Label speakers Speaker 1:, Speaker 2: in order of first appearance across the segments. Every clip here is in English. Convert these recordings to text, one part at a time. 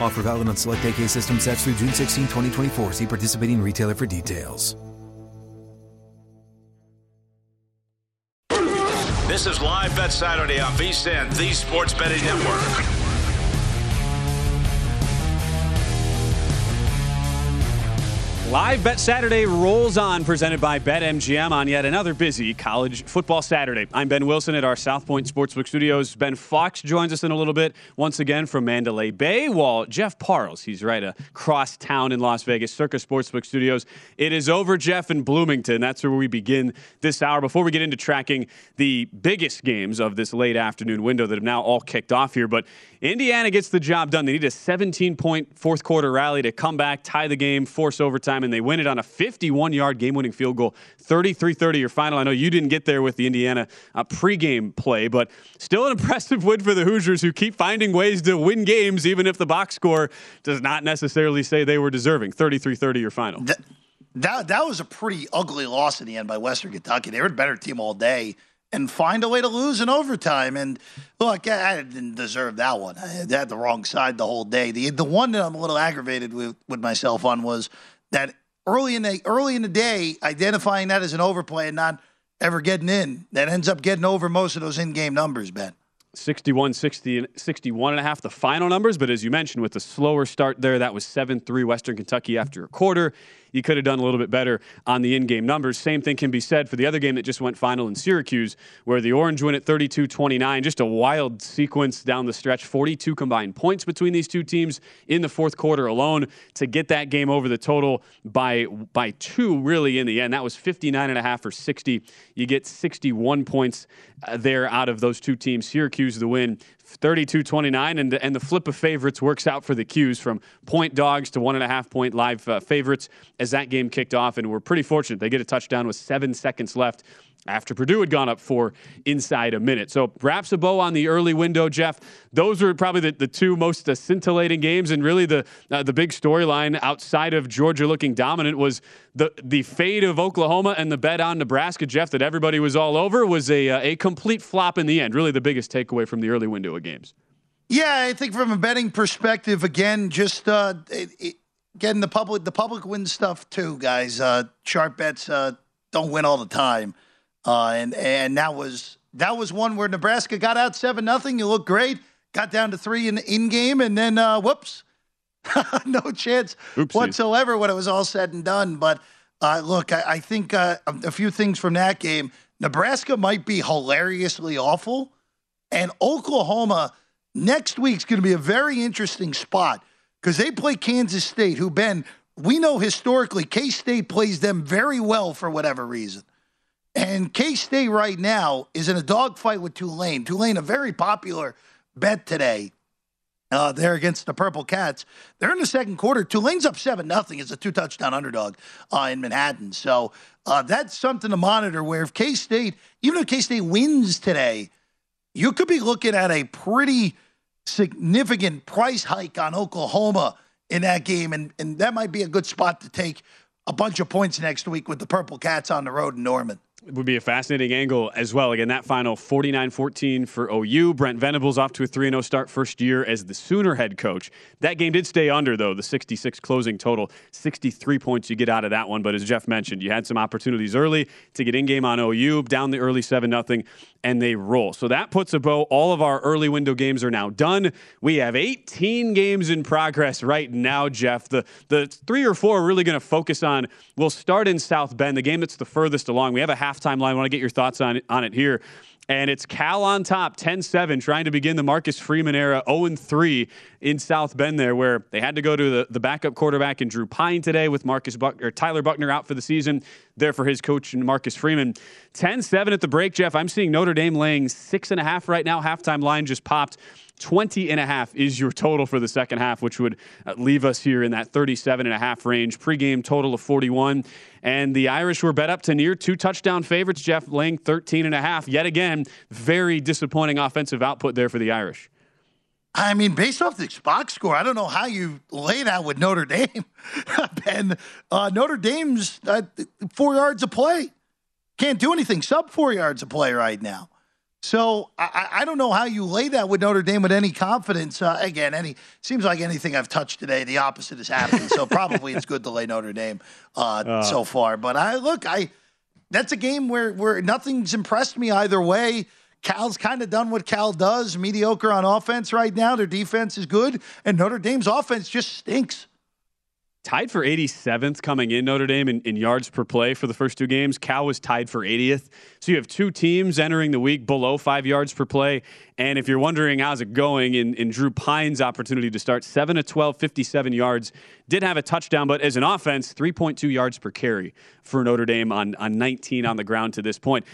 Speaker 1: Offer valid on select AK system sets through June 16, 2024. See participating retailer for details.
Speaker 2: This is Live Bet Saturday on VSIN, the Sports Betting Network.
Speaker 3: Live Bet Saturday rolls on, presented by BetMGM on yet another busy college football Saturday. I'm Ben Wilson at our South Point Sportsbook Studios. Ben Fox joins us in a little bit, once again from Mandalay Bay, while Jeff Parles, he's right across town in Las Vegas, Circa Sportsbook Studios. It is over, Jeff, in Bloomington. That's where we begin this hour. Before we get into tracking the biggest games of this late afternoon window that have now all kicked off here, but Indiana gets the job done. They need a 17 point fourth quarter rally to come back, tie the game, force overtime, and they win it on a 51 yard game winning field goal. 33 30 your final. I know you didn't get there with the Indiana uh, pregame play, but still an impressive win for the Hoosiers who keep finding ways to win games, even if the box score does not necessarily say they were deserving. 33 30 your final.
Speaker 4: That, that, that was a pretty ugly loss in the end by Western Kentucky. They were a better team all day and find a way to lose in overtime. And look, I didn't deserve that one. I had the wrong side the whole day. The the one that I'm a little aggravated with, with myself on was that early in the early in the day, identifying that as an overplay and not ever getting in, that ends up getting over most of those in-game numbers, Ben.
Speaker 3: 61 60 61 and a half the final numbers but as you mentioned with the slower start there that was 7-3 western kentucky after a quarter you could have done a little bit better on the in-game numbers. Same thing can be said for the other game that just went final in Syracuse, where the Orange win at 32-29. Just a wild sequence down the stretch. 42 combined points between these two teams in the fourth quarter alone to get that game over the total by by two. Really, in the end, that was 59 and a half or 60. You get 61 points uh, there out of those two teams. Syracuse the win, 32 29, and, and the flip of favorites works out for the 'Cuse from point dogs to one and a half point live uh, favorites as that game kicked off. And we're pretty fortunate. They get a touchdown with seven seconds left after Purdue had gone up for inside a minute. So wraps a bow on the early window, Jeff. Those are probably the, the two most uh, scintillating games, and really the uh, the big storyline outside of Georgia looking dominant was the the fade of Oklahoma and the bet on Nebraska, Jeff, that everybody was all over was a uh, a complete flop in the end. Really, the biggest takeaway from the early window of games.
Speaker 4: Yeah, I think from a betting perspective, again, just uh, it, it, getting the public the public wins stuff too, guys. Uh, sharp bets uh, don't win all the time. Uh, and and that was that was one where Nebraska got out seven nothing. You look great. Got down to three in the in game, and then uh, whoops, no chance Oopsies. whatsoever when it was all said and done. But uh, look, I, I think uh, a few things from that game. Nebraska might be hilariously awful, and Oklahoma next week's going to be a very interesting spot because they play Kansas State, who been we know historically K State plays them very well for whatever reason. And K State right now is in a dogfight with Tulane. Tulane, a very popular bet today. Uh, they're against the Purple Cats. They're in the second quarter. Tulane's up seven nothing. It's a two touchdown underdog uh, in Manhattan. So uh, that's something to monitor. Where if K State, even if K State wins today, you could be looking at a pretty significant price hike on Oklahoma in that game, and and that might be a good spot to take a bunch of points next week with the Purple Cats on the road in Norman
Speaker 3: would be a fascinating angle as well. Again, that final 49 14 for OU. Brent Venables off to a 3 0 start first year as the Sooner head coach. That game did stay under, though, the 66 closing total. 63 points you get out of that one. But as Jeff mentioned, you had some opportunities early to get in game on OU, down the early 7 0 and they roll. So that puts a bow. All of our early window games are now done. We have 18 games in progress right now, Jeff. The the three or four are really going to focus on. We'll start in South Bend, the game that's the furthest along. We have a halftime line. I want to get your thoughts on on it here. And it's Cal on top, 10 7, trying to begin the Marcus Freeman era 0 3 in South Bend, there, where they had to go to the, the backup quarterback and Drew Pyne today with Marcus Buck, or Tyler Buchner out for the season, there for his coach, and Marcus Freeman. 10 7 at the break, Jeff. I'm seeing Notre Dame laying six and a half right now. Halftime line just popped. 20 and a half is your total for the second half, which would uh, leave us here in that 37 and a half range. Pregame total of 41. And the Irish were bet up to near two touchdown favorites, Jeff, laying 13 and a half. Yet again, very disappointing offensive output there for the Irish.
Speaker 4: I mean, based off the box score, I don't know how you lay that with Notre Dame. and uh, Notre Dame's uh, four yards of play. Can't do anything. Sub four yards of play right now. So I, I, don't know how you lay that with Notre Dame with any confidence. Uh, again, any seems like anything I've touched today, the opposite is happening. so probably it's good to lay Notre Dame uh, uh. so far. But I look, I that's a game where where nothing's impressed me either way. Cal's kind of done what Cal does, mediocre on offense right now. Their defense is good, and Notre Dame's offense just stinks
Speaker 3: tied for 87th coming in Notre Dame in, in, yards per play for the first two games. Cal was tied for 80th. So you have two teams entering the week below five yards per play. And if you're wondering how's it going in, in Drew Pyne's opportunity to start, 7 to 12, 57 yards, did have a touchdown, but as an offense, 3.2 yards per carry for Notre Dame on, on 19 on the ground to this point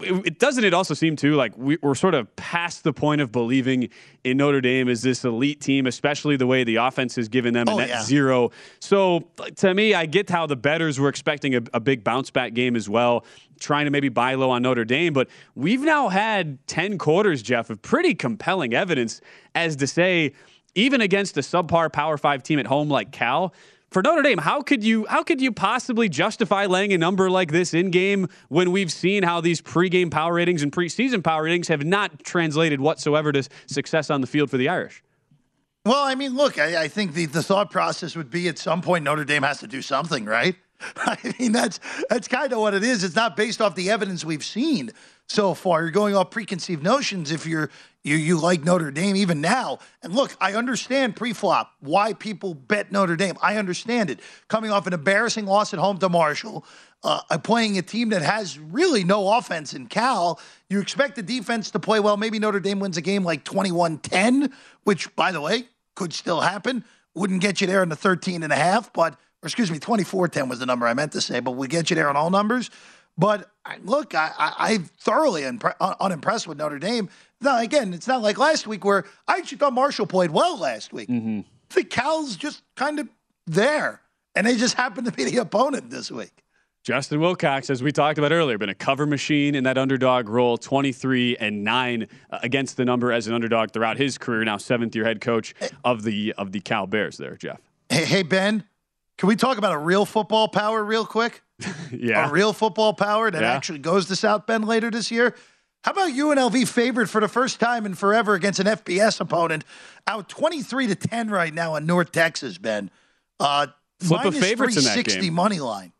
Speaker 3: it doesn't it also seem too like we, are sort of past the point of believing in Notre Dame as this elite team, especially the way the offense has given them a oh, net yeah. zero. So to me, I get how the betters were expecting a, a big bounce back game as well, trying to maybe buy low on Notre Dame. But we've now had 10 quarters, Jeff, of pretty compelling evidence as to say, even against a subpar Power Five team at home like Cal, for Notre Dame, how could you how could you possibly justify laying a number like this in game when we've seen how these pregame power ratings and preseason power ratings have not translated whatsoever to success on the field for the Irish?
Speaker 4: Well, I mean, look, I, I think the, the thought process would be at some point Notre Dame has to do something, right? I mean, that's that's kind of what it is. It's not based off the evidence we've seen so far. You're going off preconceived notions if you're you you like Notre Dame even now. And look, I understand pre-flop why people bet Notre Dame. I understand it. Coming off an embarrassing loss at home to Marshall, uh, playing a team that has really no offense in Cal, you expect the defense to play well. Maybe Notre Dame wins a game like 21-10, which by the way, could still happen. Wouldn't get you there in the 13 and a half, but or excuse me, 24-10 was the number I meant to say, but we get you there on all numbers. But look, I, I, am thoroughly unpre- unimpressed with Notre Dame. Now, again, it's not like last week where I actually thought Marshall played well last week. Mm-hmm. The Cal's just kind of there, and they just happen to be the opponent this week.
Speaker 3: Justin Wilcox, as we talked about earlier, been a cover machine in that underdog role, 23 and 9 uh, against the number as an underdog throughout his career. Now seventh year head coach of the of the Cal Bears. There, Jeff.
Speaker 4: Hey, hey Ben, can we talk about a real football power real quick?
Speaker 3: yeah.
Speaker 4: A real football power that yeah. actually goes to South Bend later this year. How about UNLV favored for the first time in forever against an FBS opponent, out 23 to 10 right now in North Texas, Ben. Uh,
Speaker 3: Flip in that game.
Speaker 4: money line.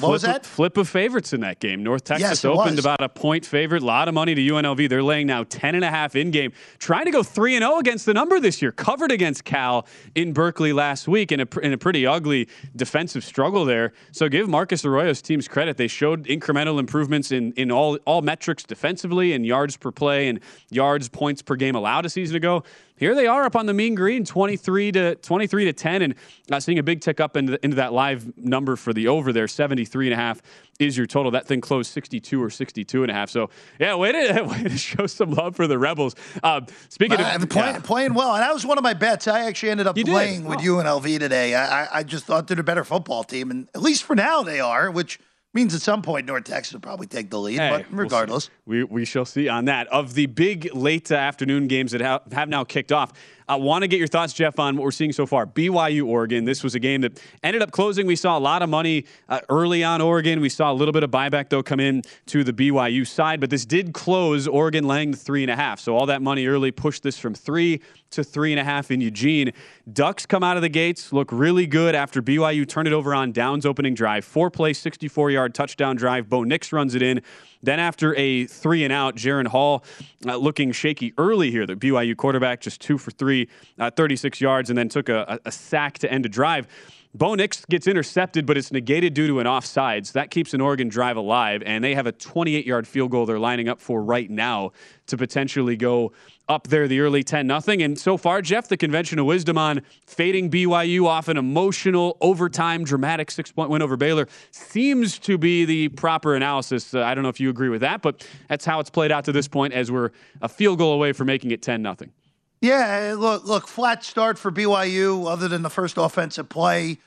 Speaker 3: What
Speaker 4: was that?
Speaker 3: Flip of favorites in that game. North Texas yes, opened was. about a point favorite. A lot of money to UNLV. They're laying now 10 and a half in game. Trying to go 3 and 0 against the number this year. Covered against Cal in Berkeley last week in a, in a pretty ugly defensive struggle there. So give Marcus Arroyo's teams credit. They showed incremental improvements in, in all, all metrics defensively and yards per play and yards, points per game allowed a season ago. Here they are up on the mean green, 23 to 23 to 10, and uh, seeing a big tick up into, into that live number for the over there, 73 and a half is your total. That thing closed 62 or 62 and a half. So yeah, way to, way to show some love for the Rebels. Uh, speaking uh,
Speaker 4: of play, yeah. playing well, and that was one of my bets. I actually ended up you playing did. with oh. UNLV today. I, I just thought they're a better football team, and at least for now they are, which means at some point North Texas will probably take the lead. Hey, but regardless,
Speaker 3: we'll we, we shall see on that. Of the big late afternoon games that have, have now kicked off, I want to get your thoughts, Jeff, on what we're seeing so far. BYU Oregon. This was a game that ended up closing. We saw a lot of money uh, early on Oregon. We saw a little bit of buyback though come in to the BYU side, but this did close. Oregon laying the three and a half. So all that money early pushed this from three to three and a half in Eugene. Ducks come out of the gates, look really good after BYU turned it over on downs opening drive. Four play, 64 yard touchdown drive. Bo Nix runs it in. Then after a three and out, Jaren Hall uh, looking shaky early here. The BYU quarterback just two for three, uh, 36 yards, and then took a, a sack to end a drive. Bo Nix gets intercepted, but it's negated due to an offsides. That keeps an Oregon drive alive, and they have a 28 yard field goal they're lining up for right now to potentially go up there the early 10 nothing. And so far, Jeff, the convention of wisdom on fading BYU off an emotional, overtime, dramatic six point win over Baylor seems to be the proper analysis. Uh, I don't know if you agree with that, but that's how it's played out to this point as we're a field goal away from making it 10 nothing.
Speaker 4: Yeah, look, look, flat start for BYU other than the first offensive play.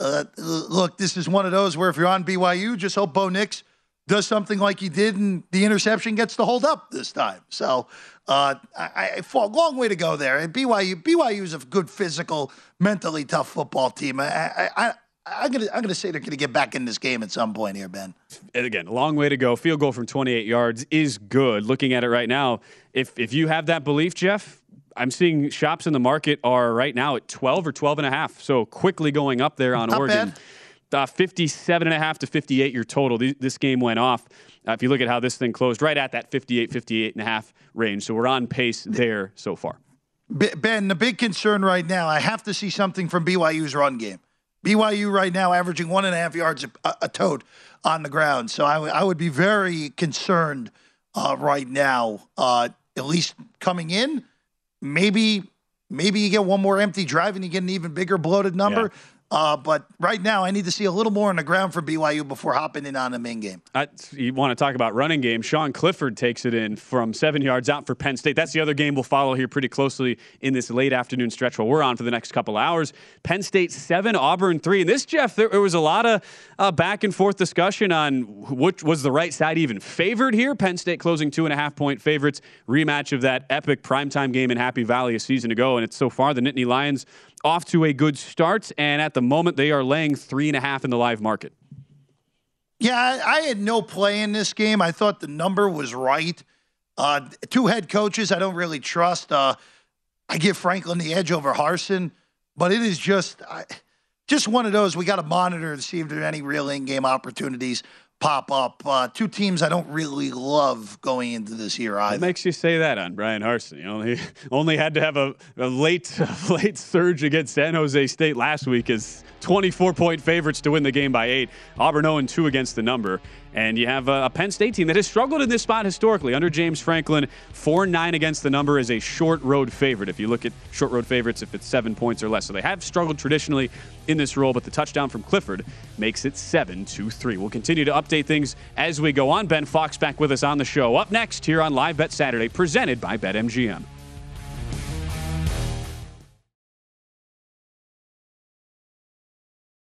Speaker 4: Uh, look, this is one of those where if you're on BYU, just hope Bo Nix does something like he did and the interception gets to hold up this time. So uh, I, I long way to go there. And BYU BYU is a good physical, mentally tough football team. I, I, I am gonna I'm gonna say they're gonna get back in this game at some point here, Ben.
Speaker 3: And again, a long way to go. Field goal from 28 yards is good. Looking at it right now, if if you have that belief, Jeff, I'm seeing shops in the market are right now at 12 or 12 and a half. So quickly going up there on
Speaker 4: Not
Speaker 3: Oregon.
Speaker 4: Bad.
Speaker 3: Uh, 57 and a half to 58 your total. This game went off. Uh, if you look at how this thing closed, right at that 58, 58 and a half range. So we're on pace there so far.
Speaker 4: Ben, the big concern right now, I have to see something from BYU's run game. BYU right now averaging one and a half yards a, a tote on the ground. So I, w- I would be very concerned uh, right now, uh, at least coming in. Maybe maybe you get one more empty drive and you get an even bigger bloated number. Yeah. Uh, but right now, I need to see a little more on the ground for BYU before hopping in on the main game.
Speaker 3: I, you want to talk about running game? Sean Clifford takes it in from seven yards out for Penn State. That's the other game we'll follow here pretty closely in this late afternoon stretch while we're on for the next couple hours. Penn State seven, Auburn three. And this, Jeff, there, there was a lot of uh, back and forth discussion on which was the right side even favored here. Penn State closing two and a half point favorites. Rematch of that epic primetime game in Happy Valley a season ago, and it's so far the Nittany Lions off to a good start, and at the moment they are laying three and a half in the live market.
Speaker 4: Yeah, I, had no play in this game. I thought the number was right. Uh, two head coaches I don't really trust. Uh, I give Franklin the edge over Harsin, but it is just I, just one of those we got to monitor to see if there are any real in-game opportunities pop up. Uh, two teams I don't really love going into this year either.
Speaker 3: What makes you say that on Brian? You know, he only had to have a, a late late surge against San Jose State last week as 24 point favorites to win the game by eight. Auburn 0 2 against the number. And you have a, Penn State team that has struggled in this spot historically under James Franklin. 4 9 against the number is a short road favorite. If you look at short road favorites, if it's seven points or less. So they have struggled traditionally in this role, but the touchdown from Clifford makes it 7 2 3. We'll continue to update things as we go on. Ben Fox back with us on the show. Up next here on Live Bet Saturday, presented by BetMGM.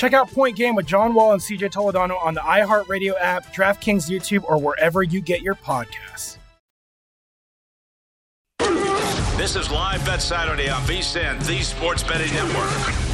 Speaker 5: Check out Point Game with John Wall and CJ Toledano on the iHeartRadio app, DraftKings YouTube, or wherever you get your podcasts.
Speaker 2: This is Live Bet Saturday on VSIN, the Sports Betting Network.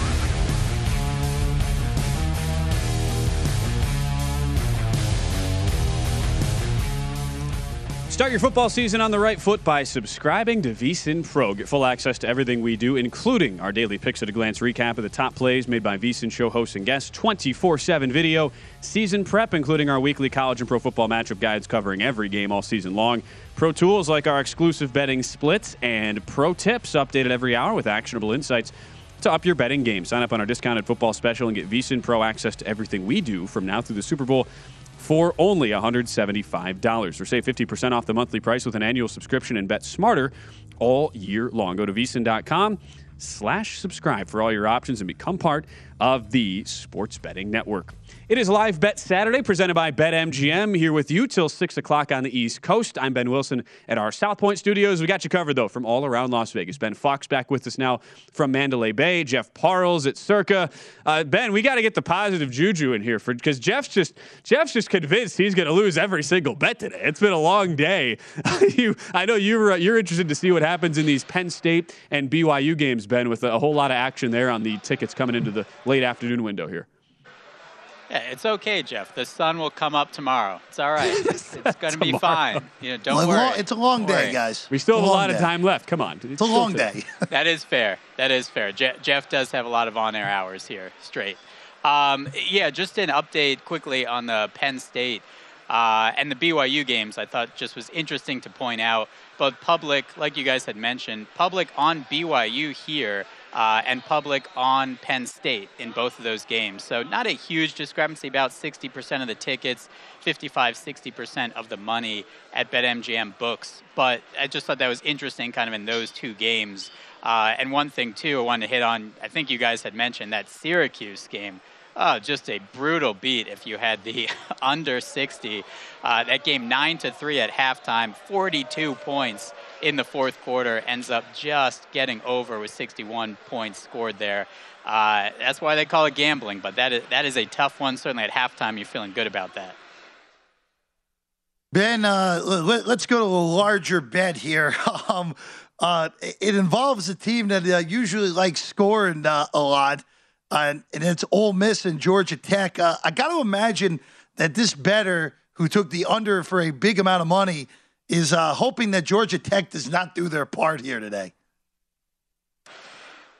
Speaker 3: Start your football season on the right foot by subscribing to VSIN Pro. Get full access to everything we do, including our daily picks at a glance recap of the top plays made by VSIN show hosts and guests, 24 7 video, season prep, including our weekly college and pro football matchup guides covering every game all season long, pro tools like our exclusive betting splits, and pro tips updated every hour with actionable insights to up your betting game. Sign up on our discounted football special and get VSIN Pro access to everything we do from now through the Super Bowl for only $175 or save 50% off the monthly price with an annual subscription and bet smarter all year long. Go to vsin.com slash subscribe for all your options and become part of the Sports Betting Network. It is Live Bet Saturday presented by BetMGM here with you till 6 o'clock on the East Coast. I'm Ben Wilson at our South Point studios. We got you covered, though, from all around Las Vegas. Ben Fox back with us now from Mandalay Bay. Jeff Parles at Circa. Uh, ben, we got to get the positive juju in here for because Jeff's just Jeff's just convinced he's going to lose every single bet today. It's been a long day. you, I know you're you're interested to see what happens in these Penn State and BYU games, Ben, with a whole lot of action there on the tickets coming into the late afternoon window here.
Speaker 6: Yeah, it's okay, Jeff. The sun will come up tomorrow. It's all right. It's, it's going to be fine. You know, don't
Speaker 4: Well,
Speaker 6: worry.
Speaker 4: it's a long day,
Speaker 6: worry.
Speaker 4: guys.
Speaker 3: We still have a
Speaker 4: long
Speaker 3: lot of time left. Come on,
Speaker 4: It's a long day.
Speaker 6: that is fair. That is fair. Je- Jeff does have a lot of on-air hours here, straight. Um, yeah, just an update quickly on the Penn State uh, and the BYU games. I thought just was interesting to point out. Both public, like you guys had mentioned, public on BYU here uh, and public on Penn State in both of those games. So not a huge discrepancy, about 60% of the tickets, 55, 60% of the money at BetMGM books. But I just thought that was interesting kind of in those two games. Uh, and one thing, too, I wanted to hit on, I think you guys had mentioned that Syracuse game. Oh, just a brutal beat if you had the under 60. Uh, that game 9 to 3 at halftime, 42 points in the fourth quarter, ends up just getting over with 61 points scored there. Uh, that's why they call it gambling, but that is, that is a tough one. Certainly at halftime, you're feeling good about that.
Speaker 4: Ben, uh, let, us go to a larger bet here. Um, uh, it involves a team that uh, usually likes scoring uh, a lot, uh, and it's Ole Miss and Georgia Tech. Uh, I got to imagine that this better, who took the under for a big amount of money, is uh, hoping that Georgia Tech does not do their part here today.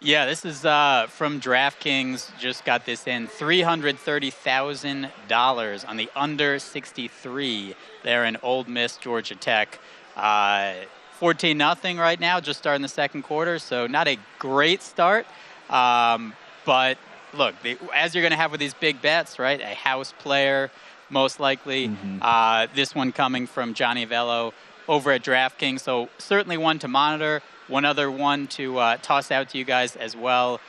Speaker 6: Yeah, this is uh, from DraftKings. Just got this in three hundred thirty thousand dollars on the under sixty-three there in Ole Miss, Georgia Tech. Uh, Fourteen nothing right now, just starting the second quarter. So not a great start, um, but look, the, as you're going to have with these big bets, right? A house player, most likely. Uh, this one coming from Johnny Avello. over at DraftKings. So certainly one to monitor. One other one to uh, toss out to you guys as well.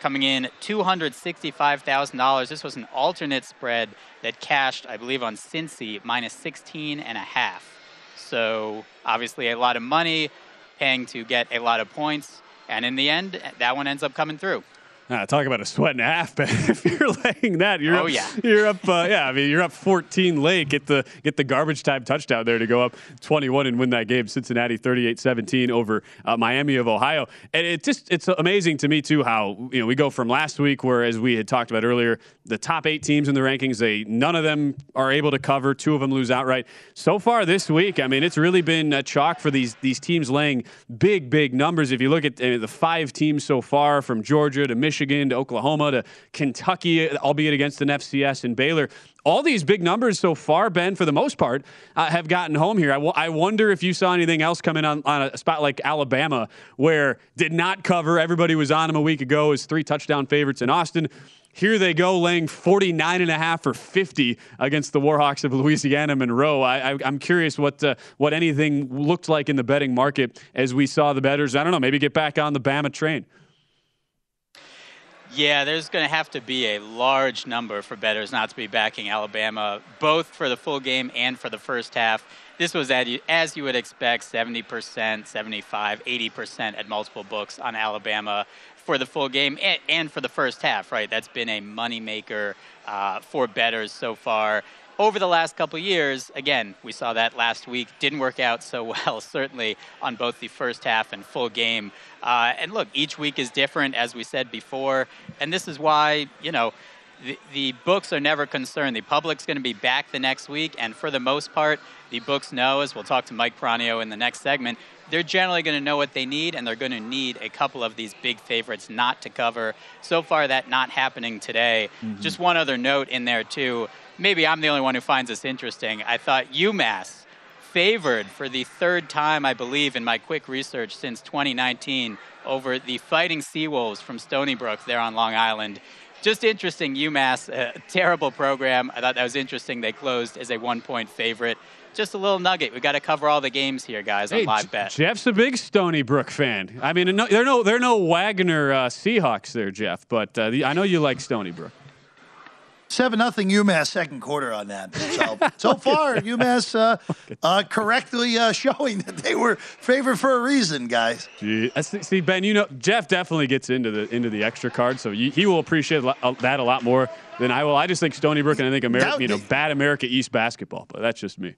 Speaker 6: Coming in $265,000. This was an alternate spread that cashed, I believe, on Cincy minus 16 and a half. So obviously a lot of money paying to get a lot of points. And in the end, that one ends up coming through.
Speaker 3: Uh, talk about a sweat and a half, Ben. if you're laying that, you're
Speaker 6: Oh,
Speaker 3: up,
Speaker 6: yeah.
Speaker 3: you're up. Uh, yeah, I mean, you're up 14 late. Get the get the garbage time touchdown there to go up 21 and win that game. Cincinnati 38-17 over uh, Miami of Ohio. And it just it's amazing to me too how you know we go from last week where as we had talked about earlier, the top eight teams in the rankings, they none of them are able to cover. Two of them lose outright. So far this week, I mean, it's really been a chalk for these these teams laying big big numbers. If you look at uh, the five teams so far, from Georgia to Michigan to Oklahoma to Kentucky, albeit against an FCS and Baylor. All these big numbers so far, Ben, for the most part, uh, have gotten home here. I, w- I wonder if you saw anything else come in on, on a spot like Alabama, where did not cover. Everybody was on them a week ago as three touchdown favorites in Austin. Here they go, laying 49 and a half or 50 against the Warhawks of Louisiana Monroe. I, I'm curious what uh, what anything looked like in the betting market as we saw the betters. I don't know, maybe get back on the Bama train.
Speaker 6: Yeah, there's going to have to be a large number for bettors not to be backing Alabama, both for the full game and for the first half. This was, at, as you would expect, 70%, 75, 80% at multiple books on Alabama for the full game and, and for the first half, right? That's been a moneymaker uh, for bettors so far. Over the last couple years, again, we saw that last week. Didn't work out so well, certainly on both the first half and full game. Uh, and look, each week is different, as we said before. And this is why, you know, the, the books are never concerned. The public's going to be back the next week. And for the most part, the books know, as we'll talk to Mike Piranio in the next segment, they're generally going to know what they need, and they're going to need a couple of these big favorites not to cover. So far, that not happening today. Just one other note in there, too. Maybe I'm the only one who finds this interesting. I thought UMass favored for the third time, I believe, in my quick research since 2019 over the Fighting Seawolves from Stony Brook there on Long Island. Just interesting, UMass, a terrible program. I thought that was interesting. They closed as a one point favorite. Just a little nugget. we got to cover all the games here, guys, on
Speaker 3: Hey,
Speaker 6: live bet.
Speaker 3: Jeff's a big Stony Brook fan. I mean, no, they're no they're no Wagner uh, Seahawks there, Jeff. But uh, the, I know you like Stony Brook.
Speaker 4: Seven nothing UMass second quarter on that. So so far UMass uh, uh, correctly uh, showing that they were favored for a reason, guys.
Speaker 3: Gee, see, see, Ben, you know Jeff definitely gets into the into the extra card, so you, he will appreciate uh, that a lot more than I will. I just think Stony Brook and I think America, you know, bad America East basketball, but that's just me.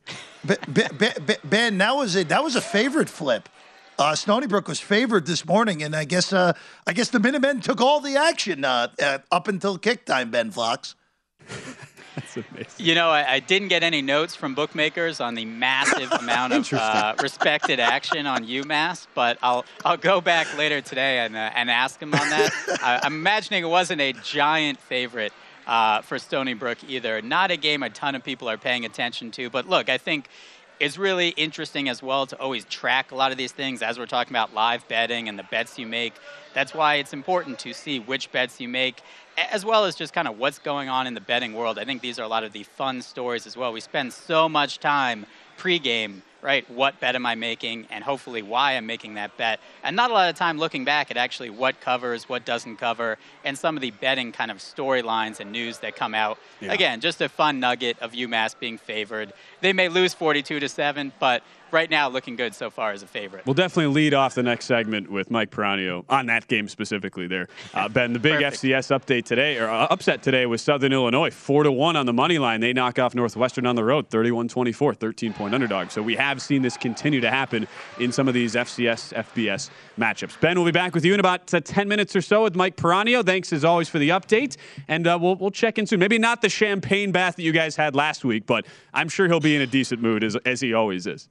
Speaker 4: Be- be- be- be- Ben, that was a that was a favorite flip. Uh, Stony Brook was favored this morning, and I guess uh, I guess the Minutemen took all the action uh, uh, up until kick time. Ben Fox.
Speaker 3: That's amazing.
Speaker 6: You know, I, I didn't get any notes from bookmakers on the massive amount of uh, respected action on UMass, but I'll I'll go back later today and uh, and ask them on that. I, I'm imagining it wasn't a giant favorite uh, for Stony Brook either. Not a game a ton of people are paying attention to, but look, I think. It's really interesting as well to always track a lot of these things as we're talking about live betting and the bets you make. That's why it's important to see which bets you make, as well as just kind of what's going on in the betting world. I think these are a lot of the fun stories as well. We spend so much time pregame, right? What bet am I making, and hopefully why I'm making that bet, and not a lot of time looking back at actually what covers, what doesn't cover, and some of the betting kind of storylines and news that come out.
Speaker 3: Yeah.
Speaker 6: Again, just a fun nugget of UMass being favored. They may lose 42 to seven, but right now looking good so far as a favorite.
Speaker 3: We'll definitely lead off the next segment with Mike Piranio on that game specifically. There, uh, Ben. The big. FCS update today, or uh, upset today, was Southern Illinois, four to one on the money line. They knock off Northwestern on the road, 31-24, 13 point underdog. So we have seen this continue to happen in some of these FCS FBS matchups. Ben, we'll be back with you in about uh, 10 minutes or so with Mike Piranio. Thanks as always for the update, and uh, we'll we'll check in soon. Maybe not the champagne bath that you guys had last week, but I'm sure he'll be in a decent mood as as he always is.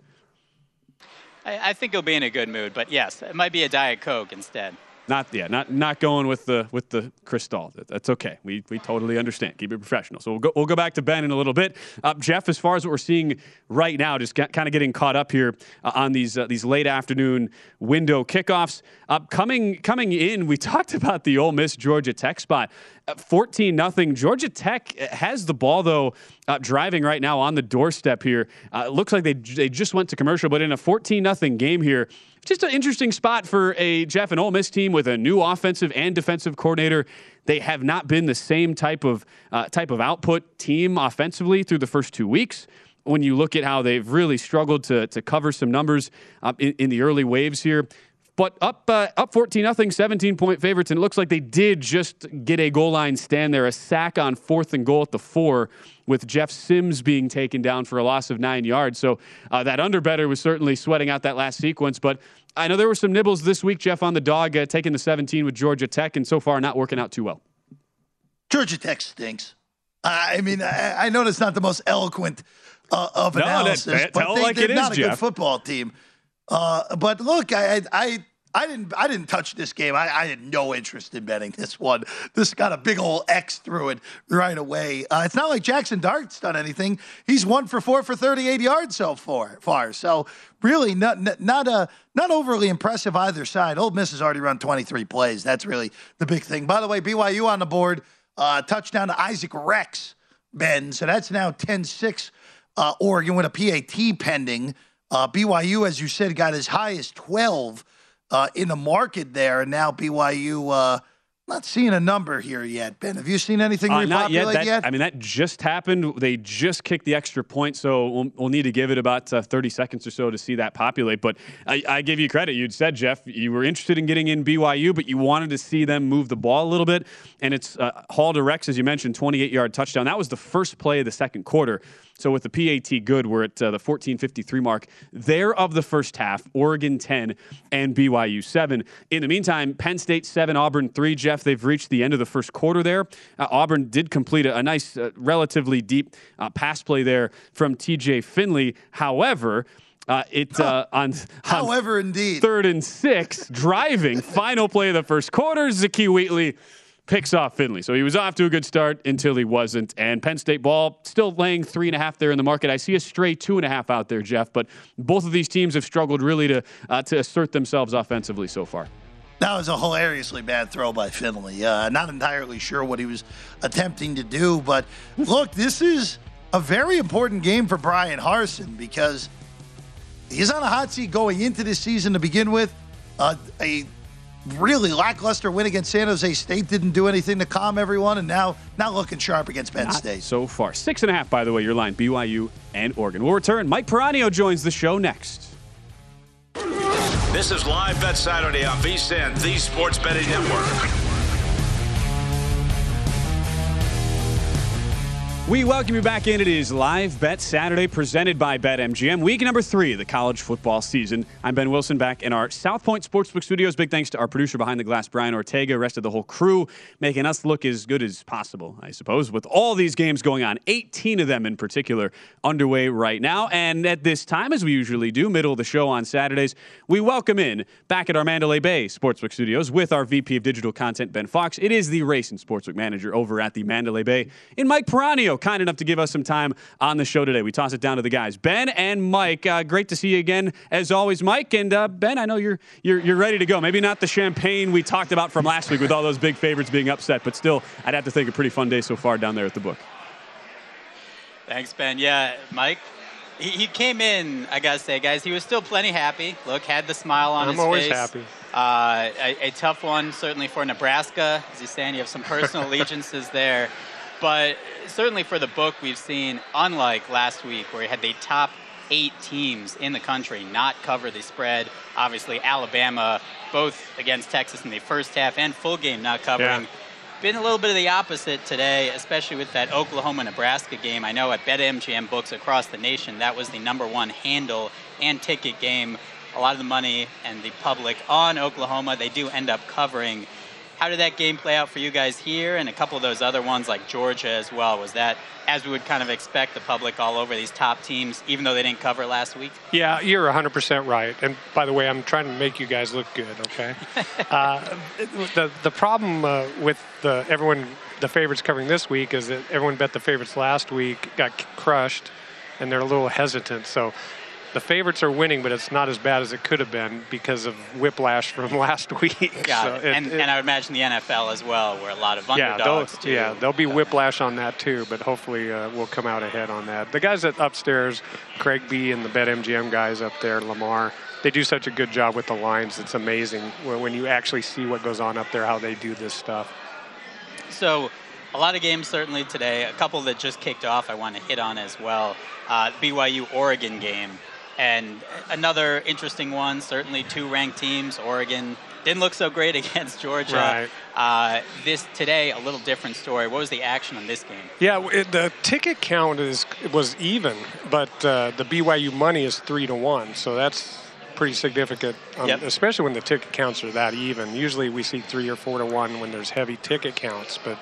Speaker 6: I, I think he'll be in a good mood, but yes, it might be a Diet Coke instead.
Speaker 3: Not yeah, not not going with the with the crystal. That's okay. We we totally understand. Keep it professional. So we'll go we'll go back to Ben in a little bit. Uh, Jeff, as far as what we're seeing right now, just kind of getting caught up here uh, on these uh, these late afternoon window kickoffs. Uh, coming coming in, we talked about the Ole Miss Georgia Tech spot. 14 nothing. Georgia Tech has the ball though, uh, driving right now on the doorstep here. Uh, it looks like they they just went to commercial, but in a 14 nothing game here, just an interesting spot for a Jeff and Ole Miss team with a new offensive and defensive coordinator. They have not been the same type of uh, type of output team offensively through the first two weeks. When you look at how they've really struggled to to cover some numbers uh, in, in the early waves here, but up uh, up 14 nothing 17 point favorites and it looks like they did just get a goal line stand there a sack on fourth and goal at the four with Jeff Sims being taken down for a loss of 9 yards. So uh, that underbetter was certainly sweating out that last sequence but I know there were some nibbles this week Jeff on the dog uh, taking the 17 with Georgia Tech and so far not working out too well.
Speaker 4: Georgia Tech stinks. I mean I, I know it's not the most eloquent uh, of
Speaker 3: no,
Speaker 4: analysis
Speaker 3: that,
Speaker 4: but they,
Speaker 3: like it
Speaker 4: not
Speaker 3: is,
Speaker 4: a
Speaker 3: Jeff.
Speaker 4: good football team. Uh, but look, I, I, I didn't, I didn't touch this game. I, I, had no interest in betting this one. This got a big old X through it right away. Uh, it's not like Jaxson Dart's done anything. He's one for four for 38 yards so far. Far, so really not, not, a, not overly impressive either side. Ole Miss has already run 23 plays. That's really the big thing. By the way, BYU on the board, uh, touchdown to Isaac Rex, Ben. So that's now 10-6. Uh, Oregon with a PAT pending. Uh, BYU, as you said, got as high as 12 uh, in the market there. And now BYU, uh, not seeing a number here yet. Ben, have you seen anything
Speaker 3: uh,
Speaker 4: repopulate
Speaker 3: not yet. That,
Speaker 4: yet?
Speaker 3: I mean, that just happened. They just kicked the extra point, so we'll, we'll need to give it about uh, 30 seconds or so to see that populate. But I, I, give you credit. You'd said, Jeff, you were interested in getting in BYU, but you wanted to see them move the ball a little bit. And it's uh, Hall to Rex, as you mentioned, 28 yard touchdown. That was the first play of the second quarter. So with the PAT good, we're at uh, the 1453 mark there of the first half, Oregon 10 and BYU 7. In the meantime, Penn State 7, Auburn 3. Jeff, they've reached the end of the first quarter there. Uh, Auburn did complete a, a nice, uh, relatively deep uh, pass play there from TJ Finley. However, uh, it uh, on, on,
Speaker 4: however indeed
Speaker 3: third and six driving final play of the first quarter Zakee Wheatley picks off Finley. So he was off to a good start until he wasn't. And Penn State ball still laying three and a half there in the market. I see a stray two and a half out there, Jeff. But both of these teams have struggled really to uh, to assert themselves offensively so far.
Speaker 4: That was a hilariously bad throw by Finley. Uh, not entirely sure what he was attempting to do, but look, this is a very important game for Brian Harsin because he's on a hot seat going into this season to begin with. Uh, a really lackluster win against San Jose State didn't do anything to calm everyone, and now not looking sharp against Penn
Speaker 3: Not
Speaker 4: State.
Speaker 3: So far, six and a half. By the way, your line: BYU and Oregon. We'll return. Mike Piranio joins the show next.
Speaker 2: This is Live Bet Saturday on VSIN, the Sports Betting Network.
Speaker 3: We welcome you back in. It is Live Bet Saturday presented by BetMGM. Week number three of the college football season. I'm Ben Wilson back in our South Point Sportsbook studios. Big thanks to our producer behind the glass, Brian Ortega, rest of the whole crew, making us look as good as possible, I suppose, with all these games going on, 18 of them in particular, underway right now. And at this time, as we usually do, middle of the show on Saturdays, we welcome in back at our Mandalay Bay Sportsbook studios with our VP of Digital Content, Ben Fox. It is the race and sportsbook manager over at the Mandalay Bay in Mike Piranio kind enough to give us some time on the show today. We toss it down to the guys, Ben and Mike. Uh, great to see you again, as always, Mike. And uh, Ben, I know you're you're you're ready to go. Maybe not the champagne we talked about from last week with all those big favorites being upset, but still, I'd have to think a pretty fun day so far down there at the book.
Speaker 6: Thanks, Ben. Yeah, Mike. He, he came in, I gotta say, guys. He was still plenty happy. Look, had the smile on
Speaker 7: I'm
Speaker 6: his
Speaker 7: always
Speaker 6: face.
Speaker 7: happy.
Speaker 6: Uh, a, a tough one, certainly for Nebraska. As he's saying, you have some personal allegiances there. But certainly for the book, we've seen, unlike last week, where he had the top eight teams in the country not cover the spread. Obviously, Alabama, both against Texas in the first half and full game not covering.
Speaker 7: Yeah.
Speaker 6: Been a little bit of the opposite today, especially with that Oklahoma Nebraska game. I know at BetMGM books across the nation, that was the number one handle and ticket game. A lot of the money and the public on Oklahoma, they do end up covering. How did that game play out for you guys here and a couple of those other ones like Georgia as well? Was that as we would kind of expect the public all over these top teams, even though they didn't cover last week?
Speaker 7: Yeah, you're 100% right. And by the way, I'm trying to make you guys look good, okay? uh, the, the problem uh, with the, everyone, the favorites covering this week is that everyone bet the favorites last week, got crushed, and they're a little hesitant. So the favorites are winning, but it's not as bad as it could have been because of whiplash from last week.
Speaker 6: Got
Speaker 7: So
Speaker 6: it.
Speaker 7: it-
Speaker 6: And,
Speaker 7: it-
Speaker 6: and I would imagine the NFL as well, where a lot of
Speaker 7: yeah,
Speaker 6: underdogs
Speaker 7: there'll,
Speaker 6: too.
Speaker 7: yeah, there'll be whiplash on that too, but hopefully uh, we'll come out ahead on that. The guys at upstairs, Craig B and the BetMGM guys up there, Lamar, they do such a good job with the lines. It's amazing when when you actually see what goes on up there, how they do this stuff.
Speaker 6: So, a lot of games certainly today. A couple that just kicked off, I want to hit on as well. Uh, BYU Oregon game, and another interesting one. Certainly, two ranked teams. Oregon didn't look so great against Georgia.
Speaker 7: Right.
Speaker 6: Uh, this today, a little different story. What was the action on this game?
Speaker 7: Yeah, it, the ticket count is was even, but uh, the BYU money is three to one, so that's pretty significant. Um,
Speaker 6: Yep.
Speaker 7: Especially when the ticket counts are that even. Usually we see three or four to one when there's heavy ticket counts, but.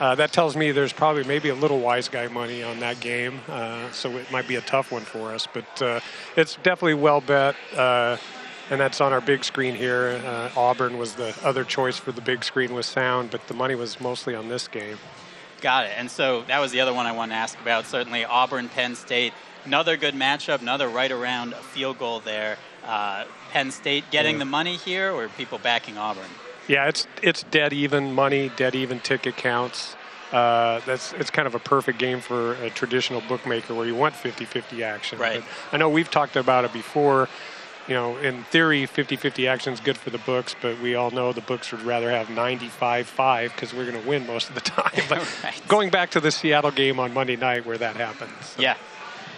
Speaker 7: Uh, that tells me there's probably maybe a little wise guy money on that game, uh, so it might be a tough one for us. But uh, it's definitely well bet, uh, and that's on our big screen here. Uh, Auburn was the other choice for the big screen with sound, but the money was mostly on this game.
Speaker 6: Got it. And so that was the other one I wanted to ask about. Certainly, Auburn, Penn State. Another good matchup, another right around a field goal there. Uh, Penn State getting
Speaker 7: Yeah.
Speaker 6: the money here, or people backing Auburn?
Speaker 7: Yeah, it's it's dead even money, dead even ticket counts. Uh, that's it's kind of a perfect game for a traditional bookmaker where you want 50-50 action.
Speaker 6: Right.
Speaker 7: But I know we've talked about it before. You know, in theory, 50-50 action is good for the books, but we all know the books would rather have 95-5 because we're going to win most of the time. But going back to the Seattle game on Monday night where that happened. so-
Speaker 6: Yeah,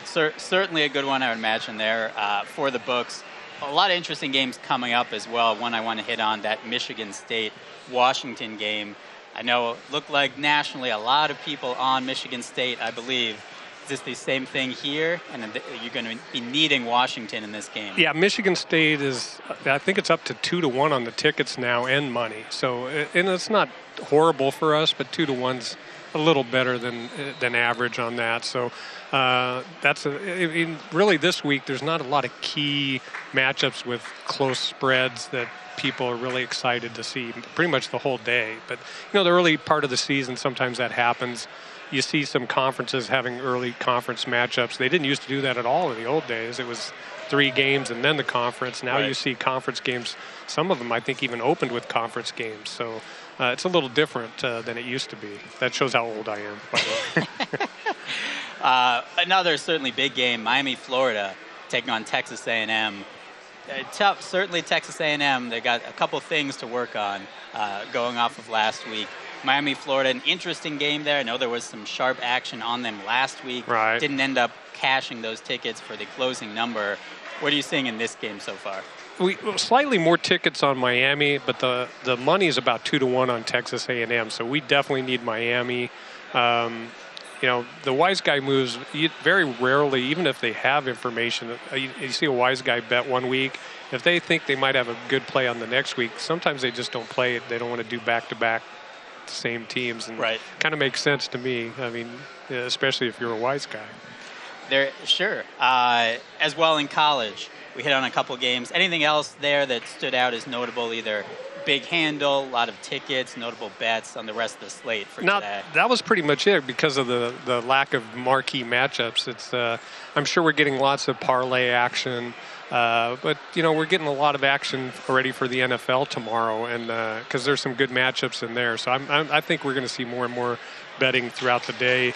Speaker 6: Cer- certainly a good one, I would imagine, there uh, for the books. A lot of interesting games coming up as well. One I want to hit on that Michigan State Washington game. I know it looked like nationally a lot of people on Michigan State, I believe. Is this the same thing here? And you're going to be needing Washington in this game.
Speaker 7: Yeah, Michigan State is. I think it's up to two to one on the tickets now and money. So, and it's not horrible for us, but two to one's a little better than than average on that. So, uh, that's a, I mean, really this week. There's not a lot of key matchups with close spreads that people are really excited to see. Pretty much the whole day. But you know, the early part of the season, sometimes that happens you see some conferences having early conference matchups. They didn't used to do that at all in the old days. It was three games and then the conference. Now
Speaker 6: Right.
Speaker 7: you see conference games. Some of them, I think, even opened with conference games. So uh, it's a little different uh, than it used to be. That shows how old I am. By the way.
Speaker 6: Uh, another certainly big game, Miami, Florida, taking on Texas A&M. Uh, tough, certainly Texas A&M. They got a couple things to work on uh, going off of last week. Miami, Florida, an interesting game there. I know there was some sharp action on them last week.
Speaker 7: Right.
Speaker 6: Didn't end up cashing those tickets for the closing number. What are you seeing in this game so far?
Speaker 7: We slightly more tickets on Miami, but the the money is about two to one on Texas A&M. So we definitely need Miami. Um, you know, the wise guy moves very rarely, even if they have information. uh, You, you see a wise guy bet one week. If they think they might have a good play on the next week, sometimes they just don't play it. They don't want to do back to back same teams, and
Speaker 6: Right.
Speaker 7: kind of makes sense to me. I mean, especially if you're a wise guy.
Speaker 6: There, sure. Uh, as well in college, we hit on a couple games. Anything else there that stood out as notable? Either big handle, a lot of tickets, notable bets on the rest of the slate for
Speaker 7: Not,
Speaker 6: today.
Speaker 7: that was pretty much it because of the, the lack of marquee matchups. It's uh, I'm sure we're getting lots of parlay action, uh, but you know we're getting a lot of action already for the NFL tomorrow, and because there's some good matchups in there. So I'm, I'm, I think we're going to see more and more betting throughout the day.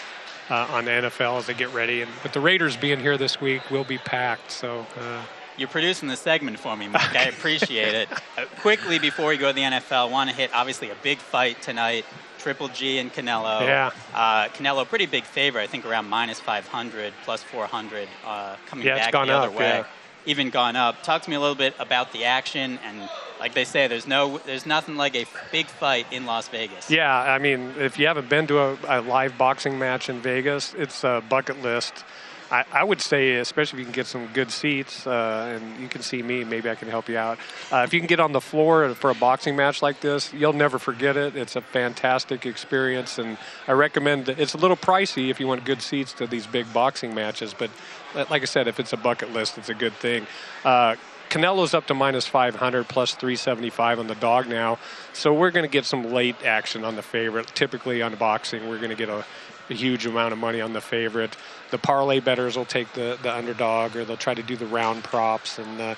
Speaker 7: Uh, on the NFL as they get ready, and with the Raiders being here this week, we'll be packed. So uh,
Speaker 6: You're producing the segment for me, Mike. I appreciate it. Uh, quickly before we go to the NFL, want to hit obviously a big fight tonight. Triple G and Canelo.
Speaker 7: Yeah.
Speaker 6: Uh, Canelo, pretty big favor, I think around minus 500, plus 400, uh, coming
Speaker 7: Yeah,
Speaker 6: back the other
Speaker 7: up,
Speaker 6: way.
Speaker 7: yeah.
Speaker 6: Even gone up. Talk to me a little bit about the action and, like they say, there's no, there's nothing like a big fight in Las Vegas.
Speaker 7: Yeah, I mean, if you haven't been to a, a live boxing match in Vegas, it's a bucket list. I, I, would say, especially if you can get some good seats, uh, and you can see me, maybe I can help you out. Uh, if you can get on the floor for a boxing match like this, you'll never forget it. It's a fantastic experience, and I recommend. It's a little pricey if you want good seats to these big boxing matches, but uh, like I said, if it's a bucket list, it's a good thing. Uh, Canelo's up to minus 500 plus 375 on the dog now. So we're going to get some late action on the favorite. Typically on boxing, we're going to get a, a, huge amount of money on the favorite. The parlay betters will take the, the underdog or they'll try to do the round props. And uh,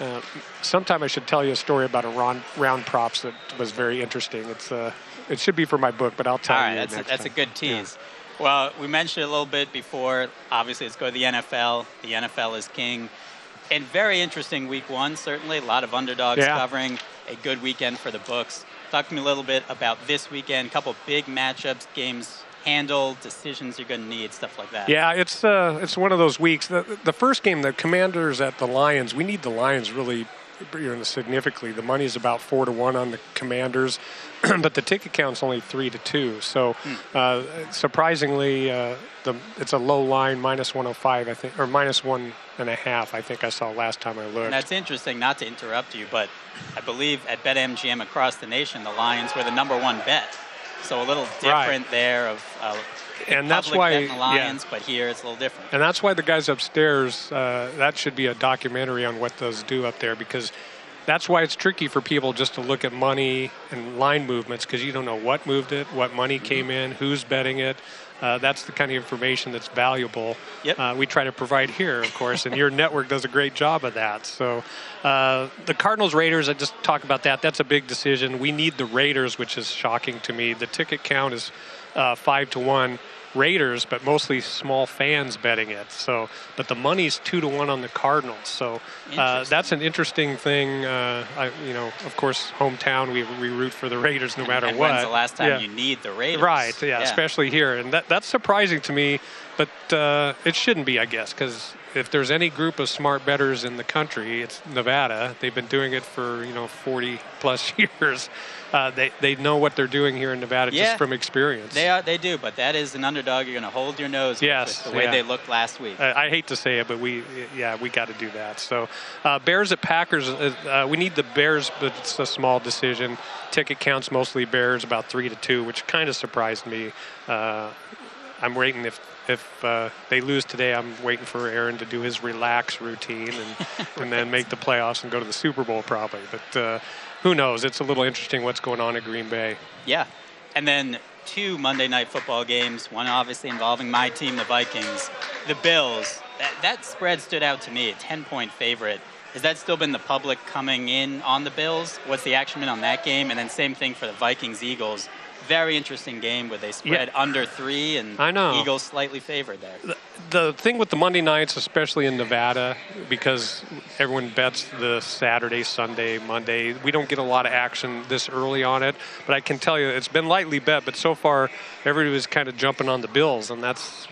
Speaker 7: uh, sometime I should tell you a story about a round, round props that was very interesting. It's uh, It should be for my book, but I'll tell
Speaker 6: All right,
Speaker 7: you.
Speaker 6: That's,
Speaker 7: a,
Speaker 6: that's
Speaker 7: time.
Speaker 6: a good tease. Yeah. Well, we mentioned it a little bit before. Obviously, let's go to the NFL. The NFL is king. And very interesting week one, certainly. A lot of underdogs yeah. covering. A good weekend for the books. Talk to me a little bit about this weekend. A couple big matchups, games handled, decisions you're going to need, stuff like that.
Speaker 7: Yeah, it's uh, it's one of those weeks. The, the first game, the Commanders at the Lions, we need the Lions really you know, significantly. The money is about four to one on the Commanders, but the ticket count's only three to two. So mm. uh, surprisingly, uh, the it's a low line, minus 105, I think, or minus one and a half. I think I saw last time I looked.
Speaker 6: And that's interesting. Not to interrupt you, but I believe at BetMGM across the nation, the Lions were the number one bet. So a little different
Speaker 7: right.
Speaker 6: there of. Uh,
Speaker 7: and that's why
Speaker 6: the Lions,
Speaker 7: yeah.
Speaker 6: but here it's a little different.
Speaker 7: And that's why the guys upstairs. Uh, that should be a documentary on what those do up there because that's why it's tricky for people just to look at money and line movements because you don't know what moved it, what money mm-hmm. came in, who's betting it. Uh, that's the kind of information that's valuable.
Speaker 6: Yep.
Speaker 7: Uh, we try to provide here, of course, and your network does a great job of that. So, uh, the Cardinals Raiders, I just talk about that. That's a big decision. We need the Raiders, which is shocking to me. The ticket count is uh, five to one. Raiders, but mostly small fans betting it. So, but the money's two to one on the Cardinals. So uh, that's an interesting thing. Uh, I, you know, of course, hometown we, we root for the Raiders no
Speaker 6: and,
Speaker 7: matter
Speaker 6: and
Speaker 7: what.
Speaker 6: When's the last time
Speaker 7: yeah.
Speaker 6: you need the Raiders?
Speaker 7: Right. Yeah, yeah. Especially here, and that that's surprising to me. But uh, it shouldn't be, I guess, because if there's any group of smart betters in the country, it's Nevada. They've been doing it for you know 40 plus years. Uh, they they know what they're doing here in Nevada
Speaker 6: yeah,
Speaker 7: just from experience.
Speaker 6: They are they do, but that is an underdog. You're going to hold your nose.
Speaker 7: Yes,
Speaker 6: with the way
Speaker 7: yeah.
Speaker 6: they looked last week.
Speaker 7: I, I, hate to say it, but we yeah we got to do that. So uh, Bears at Packers. Uh, uh, we need the Bears, but it's a small decision. Ticket counts mostly Bears, about three to two, which kind of surprised me. Uh, I'm waiting if if uh, they lose today, I'm waiting for Aaron to do his relax routine and and then make the playoffs and go to the Super Bowl probably. But uh, who knows? It's a little interesting what's going on at Green Bay.
Speaker 6: Yeah, and then two Monday night football games. One obviously involving my team, the Vikings. The Bills. That that spread stood out to me. A 10 point favorite. Has that still been the public coming in on the Bills? What's the action been on that game? And then same thing for the Vikings Eagles very interesting game where they spread yeah. under three and
Speaker 7: I know.
Speaker 6: Eagles slightly favored there.
Speaker 7: The, the, thing with the Monday nights, especially in Nevada, because everyone bets the Saturday, Sunday, Monday, we don't get a lot of action this early on it. But I can tell you, it's been lightly bet, but so far everybody was kind of jumping on the Bills, and that's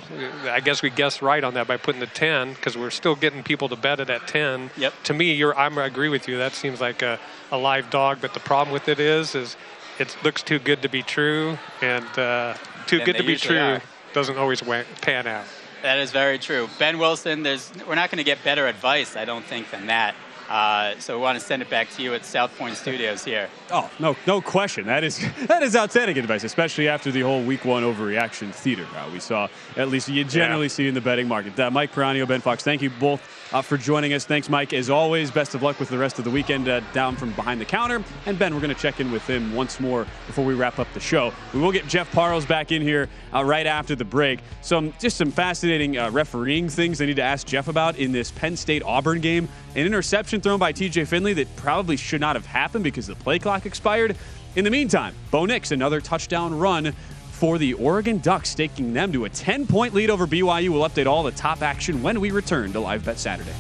Speaker 7: I guess we guessed right on that by putting the 10 because we're still getting people to bet it at 10.
Speaker 6: Yep.
Speaker 7: To me, you're I'm, I agree with you. That seems like a, a live dog, but the problem with it is is it looks too good to be true, and uh, too
Speaker 6: and
Speaker 7: good to be true
Speaker 6: are.
Speaker 7: doesn't always pan out.
Speaker 6: That is very true. Ben Wilson, there's we're not going to get better advice, I don't think, than that. Uh, so we want to send it back to you at South Point Studios here.
Speaker 3: Oh no, no question. That is that is outstanding advice, especially after the whole Week One overreaction theater uh, we saw. At least you generally yeah. see in the betting market. Uh, Mike Piranio, Ben Fox, thank you both uh, for joining us. Thanks, Mike. As always, best of luck with the rest of the weekend uh, down from behind the counter. And Ben, we're going to check in with him once more before we wrap up the show. We will get Jeff Parles back in here uh, right after the break. Some just some fascinating uh, refereeing things I need to ask Jeff about in this Penn State Auburn game. An interception thrown by T.J. Finley that probably should not have happened because the play clock expired. In the meantime, Bo Nix another touchdown run for the Oregon Ducks, staking them to a 10 point lead over BYU. We'll update all the top action when we return to Live Bet Saturday.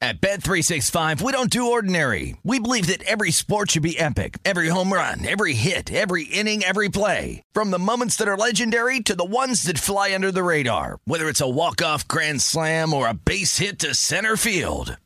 Speaker 8: At Bet365, we don't do ordinary. We believe that every sport should be epic every home run, every hit, every inning, every play. From the moments that are legendary to the ones that fly under the radar, whether it's a walk-off grand slam or a base hit to center field.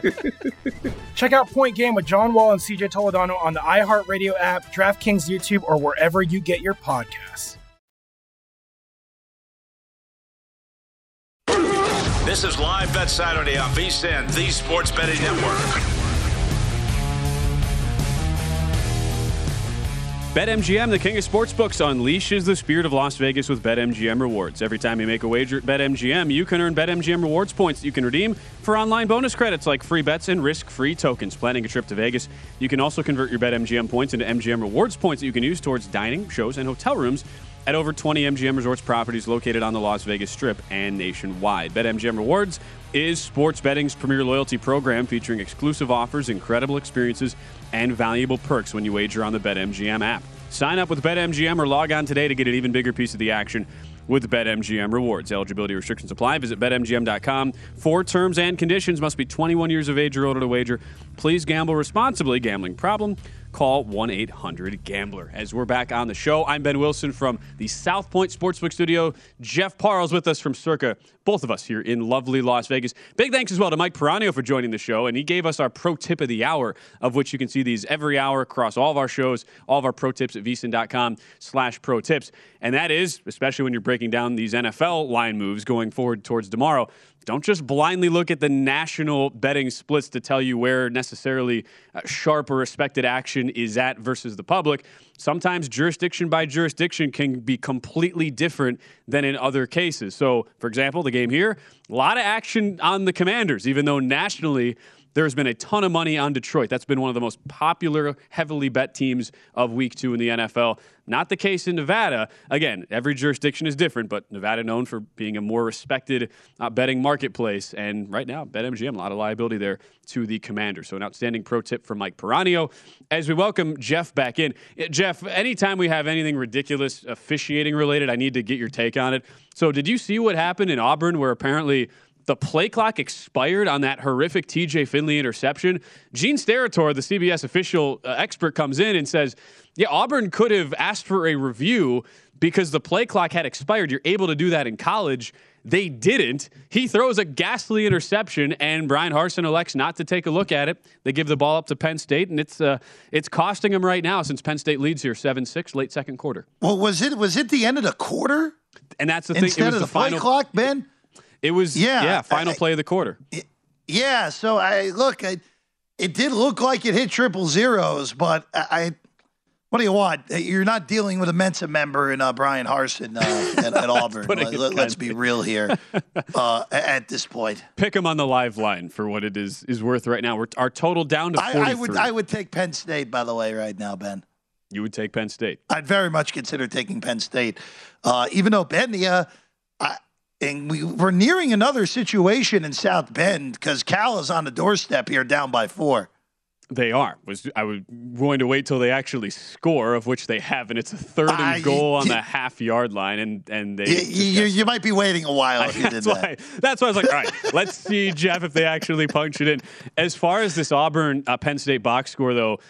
Speaker 5: Check out Point Game with John Wall and CJ Toledano on the iHeartRadio app, DraftKings YouTube, or wherever you get your podcasts.
Speaker 2: This is Live Bet Saturday on VSIN, the Sports Betting Network.
Speaker 3: BetMGM, the king of sportsbooks, unleashes the spirit of Las Vegas with BetMGM rewards. Every time you make a wager at BetMGM, you can earn BetMGM rewards points that you can redeem for online bonus credits like free bets and risk-free tokens. Planning a trip to Vegas, you can also convert your BetMGM points into MGM rewards points that you can use towards dining, shows, and hotel rooms at over 20 MGM Resorts properties located on the Las Vegas Strip and nationwide. BetMGM Rewards is sports betting's premier loyalty program featuring exclusive offers, incredible experiences, and valuable perks when you wager on the BetMGM app. Sign up with BetMGM or log on today to get an even bigger piece of the action with BetMGM rewards. Eligibility restrictions apply. Visit BetMGM.com for terms and conditions. Must be 21 years of age or older to wager. Please gamble responsibly. Gambling problem? Call 1 800 Gambler. As we're back on the show, I'm Ben Wilson from the South Point Sportsbook Studio. Jeff Parles with us from Circa, both of us here in lovely Las Vegas. Big thanks as well to Mike Piranio for joining the show, and he gave us our pro tip of the hour, of which you can see these every hour across all of our shows, all of our pro tips at vsin.com slash pro tips. And that is, especially when you're breaking down these NFL line moves going forward towards tomorrow, don't just blindly look at the national betting splits to tell you where necessarily uh, sharp or respected action is at versus the public. Sometimes jurisdiction by jurisdiction can be completely different than in other cases. So, for example, the game here, a lot of action on the commanders, even though nationally there's been a ton of money on Detroit. That's been one of the most popular, heavily bet teams of week two in the NFL. Not the case in Nevada. Again, every jurisdiction is different, but Nevada known for being a more respected uh, betting marketplace. And right now, BetMGM, a lot of liability there to the commander. So an outstanding pro tip from Mike Piranio. As we welcome Jeff back in. Uh, Jeff, anytime we have anything ridiculous officiating related, I need to get your take on it. So did you see what happened in Auburn where apparently the play clock expired on that horrific TJ Finley interception. Gene Steratore, the CBS official uh, expert, comes in and says, Yeah, Auburn could have asked for a review because the play clock had expired. You're able to do that in college. They didn't. He throws a ghastly interception, and Bryan Harsin elects not to take a look at it. They give the ball up to Penn State, and it's uh, it's costing them right now since Penn State leads here seven six late second quarter.
Speaker 4: Well, was it was it the end of the quarter
Speaker 3: And that's the thing.
Speaker 4: instead
Speaker 3: it was
Speaker 4: of the,
Speaker 3: the
Speaker 4: play
Speaker 3: final
Speaker 4: clock, Ben?
Speaker 3: It was
Speaker 4: Yeah,
Speaker 3: yeah, final
Speaker 4: I-
Speaker 3: play of the quarter.
Speaker 4: Yeah. So I look, I, it did look like it hit triple zeros, but I, I What do you want? You're not dealing with a Mensa member in uh, Bryan Harsin uh, at, at Auburn. Let,
Speaker 3: it
Speaker 4: us be real here uh, at this point.
Speaker 3: Pick him on the live line for what it is is worth right now. We're our total down to 43.
Speaker 4: I, I would I would take Penn State, by the way, right now, Ben.
Speaker 3: You would take Penn State.
Speaker 4: I'd very much consider taking Penn State, uh, even though Ben, the, and we, we're nearing another situation in South Bend because Cal is on the doorstep here, down by four.
Speaker 3: They are. Was I was going to wait till they actually score, of which they have, and it's a third and
Speaker 4: I-
Speaker 3: goal on the half yard line, and and they.
Speaker 4: You, you, you might be waiting a while if you did
Speaker 3: that's
Speaker 4: that.
Speaker 3: why. That's why I was like, all right, let's see, Jeff, if they actually punctured in. As far as this Auburn uh, Penn State box score, though,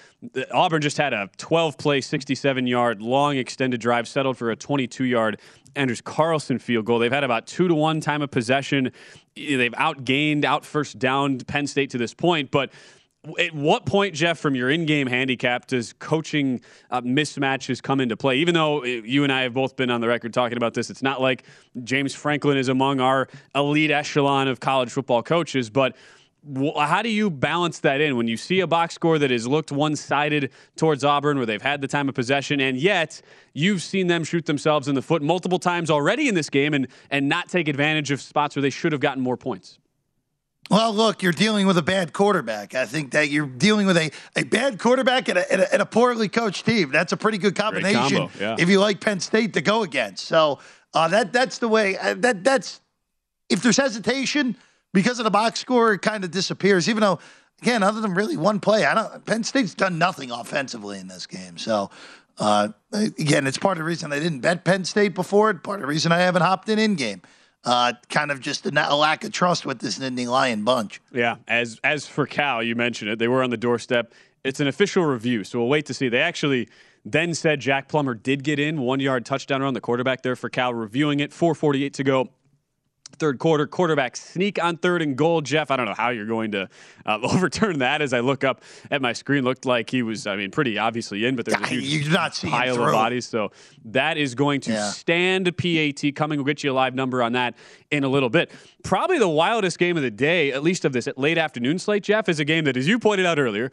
Speaker 3: Auburn just had a 12 play, 67 yard long extended drive, settled for a 22 yard Anders Carlson field goal. They've had about two to one time of possession. They've outgained, out first down Penn State to this point, but. At what point, Jeff, from your in-game handicap, does coaching uh, mismatches come into play? Even though you and I have both been on the record talking about this, it's not like James Franklin is among our elite echelon of college football coaches. But how do you balance that in when you see a box score that has looked one-sided towards Auburn, where they've had the time of possession, and yet you've seen them shoot themselves in the foot multiple times already in this game, and and not take advantage of spots where they should have gotten more points?
Speaker 4: Well, look, you're dealing with a bad quarterback. I think that you're dealing with a, a bad quarterback and a, and, a, and a poorly coached team. That's a pretty good combination
Speaker 3: combo, yeah.
Speaker 4: if you like Penn State to go against. So uh, that that's the way. Uh, that that's if there's hesitation because of the box score, it kind of disappears. Even though, again, other than really one play, I don't. Penn State's done nothing offensively in this game. So. Uh, again, it's part of the reason I didn't bet Penn State before. It. Part of the reason I haven't hopped in in game. Uh, kind of just a, a lack of trust with this Nittany Lion bunch.
Speaker 3: Yeah, as as for Cal, you mentioned it. They were on the doorstep. It's an official review, so we'll wait to see. They actually then said Jack Plummer did get in one yard touchdown around the quarterback there for Cal, reviewing it. 4:48 to go. Third quarter, quarterback sneak on third and goal. Jeff, I don't know how you're going to uh, overturn that. As I look up at my screen, looked like he was, I mean, pretty obviously in, but there's a huge
Speaker 4: You do not see him
Speaker 3: pile of bodies. So that is going to
Speaker 4: Yeah.
Speaker 3: stand PAT coming. We'll get you a live number on that in a little bit. Probably the wildest game of the day, at least of this late afternoon slate, Jeff, is a game that, as you pointed out earlier,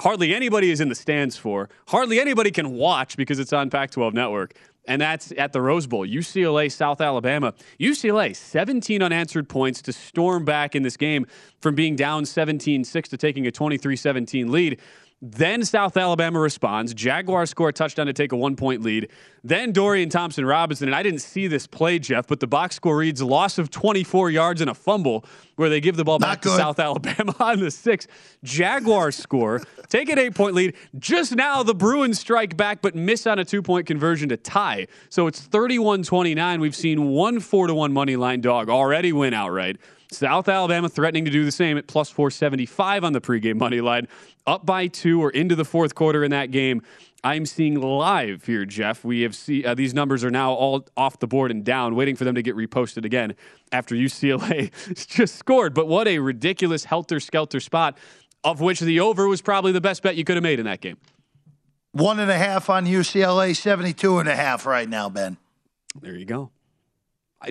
Speaker 3: hardly anybody is in the stands for. Hardly anybody can watch because it's on Pac 12 Network. And that's at the Rose Bowl, UCLA, South Alabama. UCLA, 17 unanswered points to storm back in this game from being down 17 6 to taking a 23 17 lead. Then South Alabama responds. Jaguars score a touchdown to take a one point lead. Then Dorian Thompson Robinson, and I didn't see this play, Jeff, but the box score reads loss of 24 yards and a fumble where they give the ball back to South Alabama on the six. Jaguars score, take an eight point lead. Just now, the Bruins strike back, but miss on a two point conversion to tie. So it's 31 29. We've seen one four to one money line dog already win outright. South Alabama threatening to do the same at plus 475 on the pregame money line, up by two or into the fourth quarter in that game. I'm seeing live here, Jeff. We have see uh, these numbers are now all off the board and down, waiting for them to get reposted again after UCLA just scored. But what a ridiculous helter skelter spot, of which the over was probably the best bet you could have made in that game.
Speaker 4: One and a half on UCLA, 72 and a half right now, Ben.
Speaker 3: There you go. I,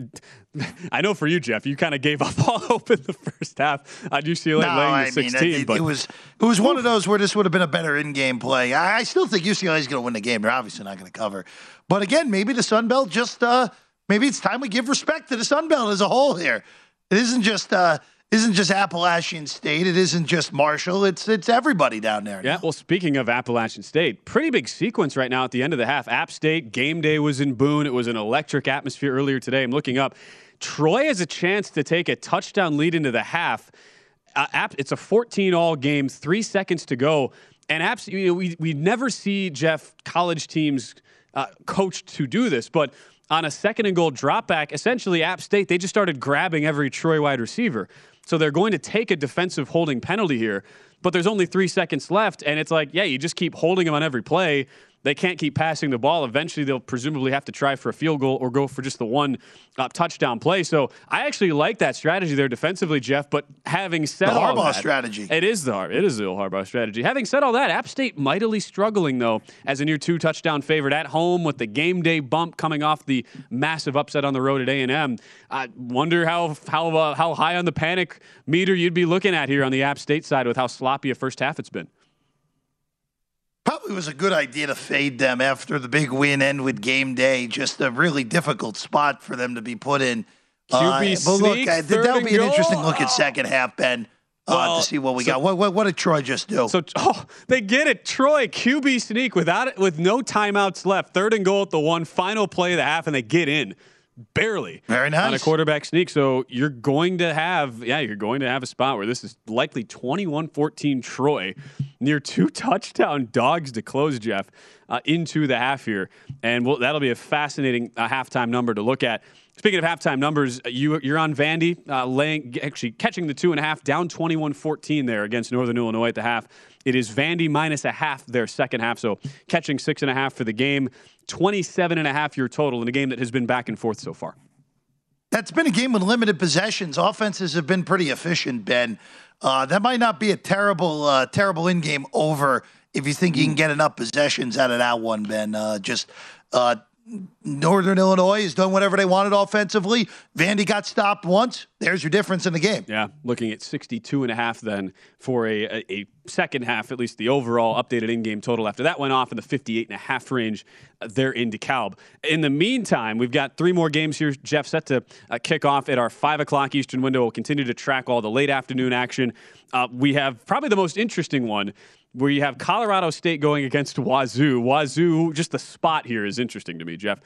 Speaker 3: I know for you, Jeff, you kind of gave up all hope in the first half on UCLA
Speaker 4: No,
Speaker 3: laying
Speaker 4: I
Speaker 3: the
Speaker 4: mean,
Speaker 3: 16.
Speaker 4: it, it-
Speaker 3: but
Speaker 4: it was it was one of those where this would have been a better in-game play. I, I still think UCLA is going to win the game. They're obviously not going to cover, but again, maybe the Sun Belt just uh, maybe it's time we give respect to the Sun Belt as a whole here. It isn't just uh, isn't just Appalachian State. It isn't just Marshall. It's it's everybody down there.
Speaker 3: Yeah, well, speaking of Appalachian State, pretty big sequence right now at the end of the half. App State game day was in Boone. It was an electric atmosphere earlier today. I'm looking up. Troy has a chance to take a touchdown lead into the half. Uh, App, it's a 14 all game, three seconds to go. And Apps, you know, we, we never see Jeff college teams uh, coached to do this, but on a second and goal drop back, essentially App State, they just started grabbing every Troy wide receiver. So they're going to take a defensive holding penalty here, but there's only three seconds left. And it's like, yeah, you just keep holding them on every play. They can't keep passing the ball. Eventually, they'll presumably have to try for a field goal or go for just the one uh, touchdown play. So I actually like that strategy there defensively, Jeff. But having said
Speaker 4: The
Speaker 3: all
Speaker 4: Harbaugh
Speaker 3: that-
Speaker 4: strategy.
Speaker 3: it is the it is the Harbaugh strategy. Having said all that, App State mightily struggling though as a near two touchdown favorite at home with the game day bump coming off the massive upset on the road at A and M. I wonder how how uh, how high on the panic meter you'd be looking at here on the App State side with how sloppy a first half it's been.
Speaker 4: Probably was a good idea to fade them after the big win end with game day. Just a really difficult spot for them to be put in. Uh,
Speaker 3: QB
Speaker 4: but look,
Speaker 3: sneak,
Speaker 4: uh, that'll be an
Speaker 3: goal.
Speaker 4: interesting look at second half, Ben, uh,
Speaker 3: Well,
Speaker 4: to see what we
Speaker 3: so-
Speaker 4: got. What, what, what did Troy just do?
Speaker 3: So oh, they get it. Troy QB sneak without it, with no timeouts left. Third and goal at the one. Final play of the half, and they get in barely.
Speaker 4: Very nice.
Speaker 3: on a quarterback sneak. So you're going to have yeah, you're going to have a spot where this is likely 21-14 Troy near two touchdown dogs to close Jeff uh, into the half here, and we'll, that'll be a fascinating uh, halftime number to look at. Speaking of halftime numbers, uh, you, you're on Vandy, uh, laying, actually catching the two and a half, down 21 14 there against Northern Illinois at the half. It is Vandy minus a half their second half, so catching six and a half for the game, 27 and a half your total in a game that has been back and forth so far.
Speaker 4: That's been a game with limited possessions. Offenses have been pretty efficient, Ben. Uh, that might not be a terrible, uh, terrible in-game over if you think you can get enough possessions out of that one, Ben. Uh, just uh, Northern Illinois has done whatever they wanted offensively. Vandy got stopped once. There's your difference in the game.
Speaker 3: Yeah, looking at 62 and a half then for a, a, a second half, at least the overall updated in-game total after that went off in the 58 and a half range uh, there in DeKalb. In the meantime, we've got three more games here, Jeff, set to uh, kick off at our 5 o'clock Eastern window. We'll continue to track all the late afternoon action. Uh, we have probably the most interesting one where you have Colorado State going against Wazoo. Wazoo, just the spot here is interesting to me, Jeff.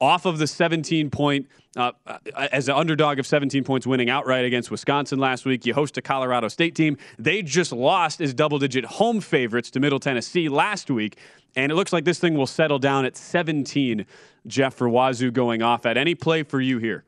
Speaker 3: Off of the 17 point, uh, as an underdog of 17 points, winning outright against Wisconsin last week. You host a Colorado State team. They just lost as double digit home favorites to Middle Tennessee last week. And it looks like this thing will settle down at 17, Jeff, for Wazoo going off at any play for you here.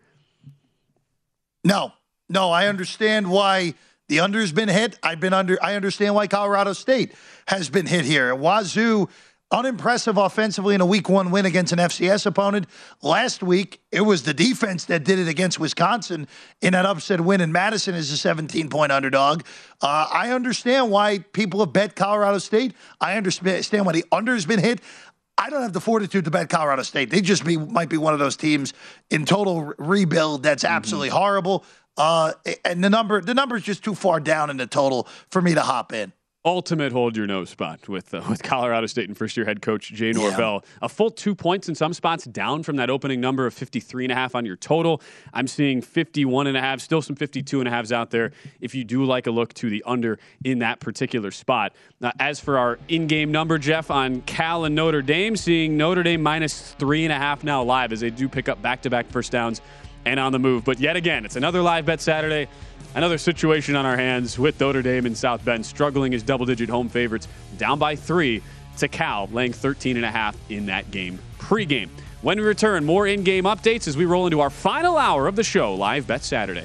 Speaker 4: No, no, I understand why the under's been hit. I've been under. I understand why Colorado State has been hit here. Wazoo, unimpressive offensively in a Week One win against an FCS opponent. Last week, it was the defense that did it against Wisconsin in that upset win. And Madison is a 17 point underdog. Uh, I understand why people have bet Colorado State. I understand why the under's been hit. I don't have the fortitude to bet Colorado State. They just be might be one of those teams in total re- rebuild that's absolutely horrible. Uh, and the number the number is just too far down in the total for me to hop in.
Speaker 3: Ultimate hold your nose spot with uh, with Colorado State and first year head coach Jay Norvell. A full two points in some spots down from that opening number of 53 and a half on your total. I'm seeing 51 and a half, still some 52 and a halves out there if you do like a look to the under in that particular spot. Uh, as for our in-game number, Jeff, on Cal and Notre Dame, seeing Notre Dame minus three and a half now live as they do pick up back-to-back first downs and on the move. But yet again, it's another live bet Saturday. Another situation on our hands with Notre Dame and South Bend struggling as double digit home favorites, down by three to Cal, laying 13 and a half in that game pregame. When we return, more in game updates as we roll into our final hour of the show, Live Bet Saturday.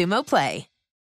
Speaker 9: Xumo Play.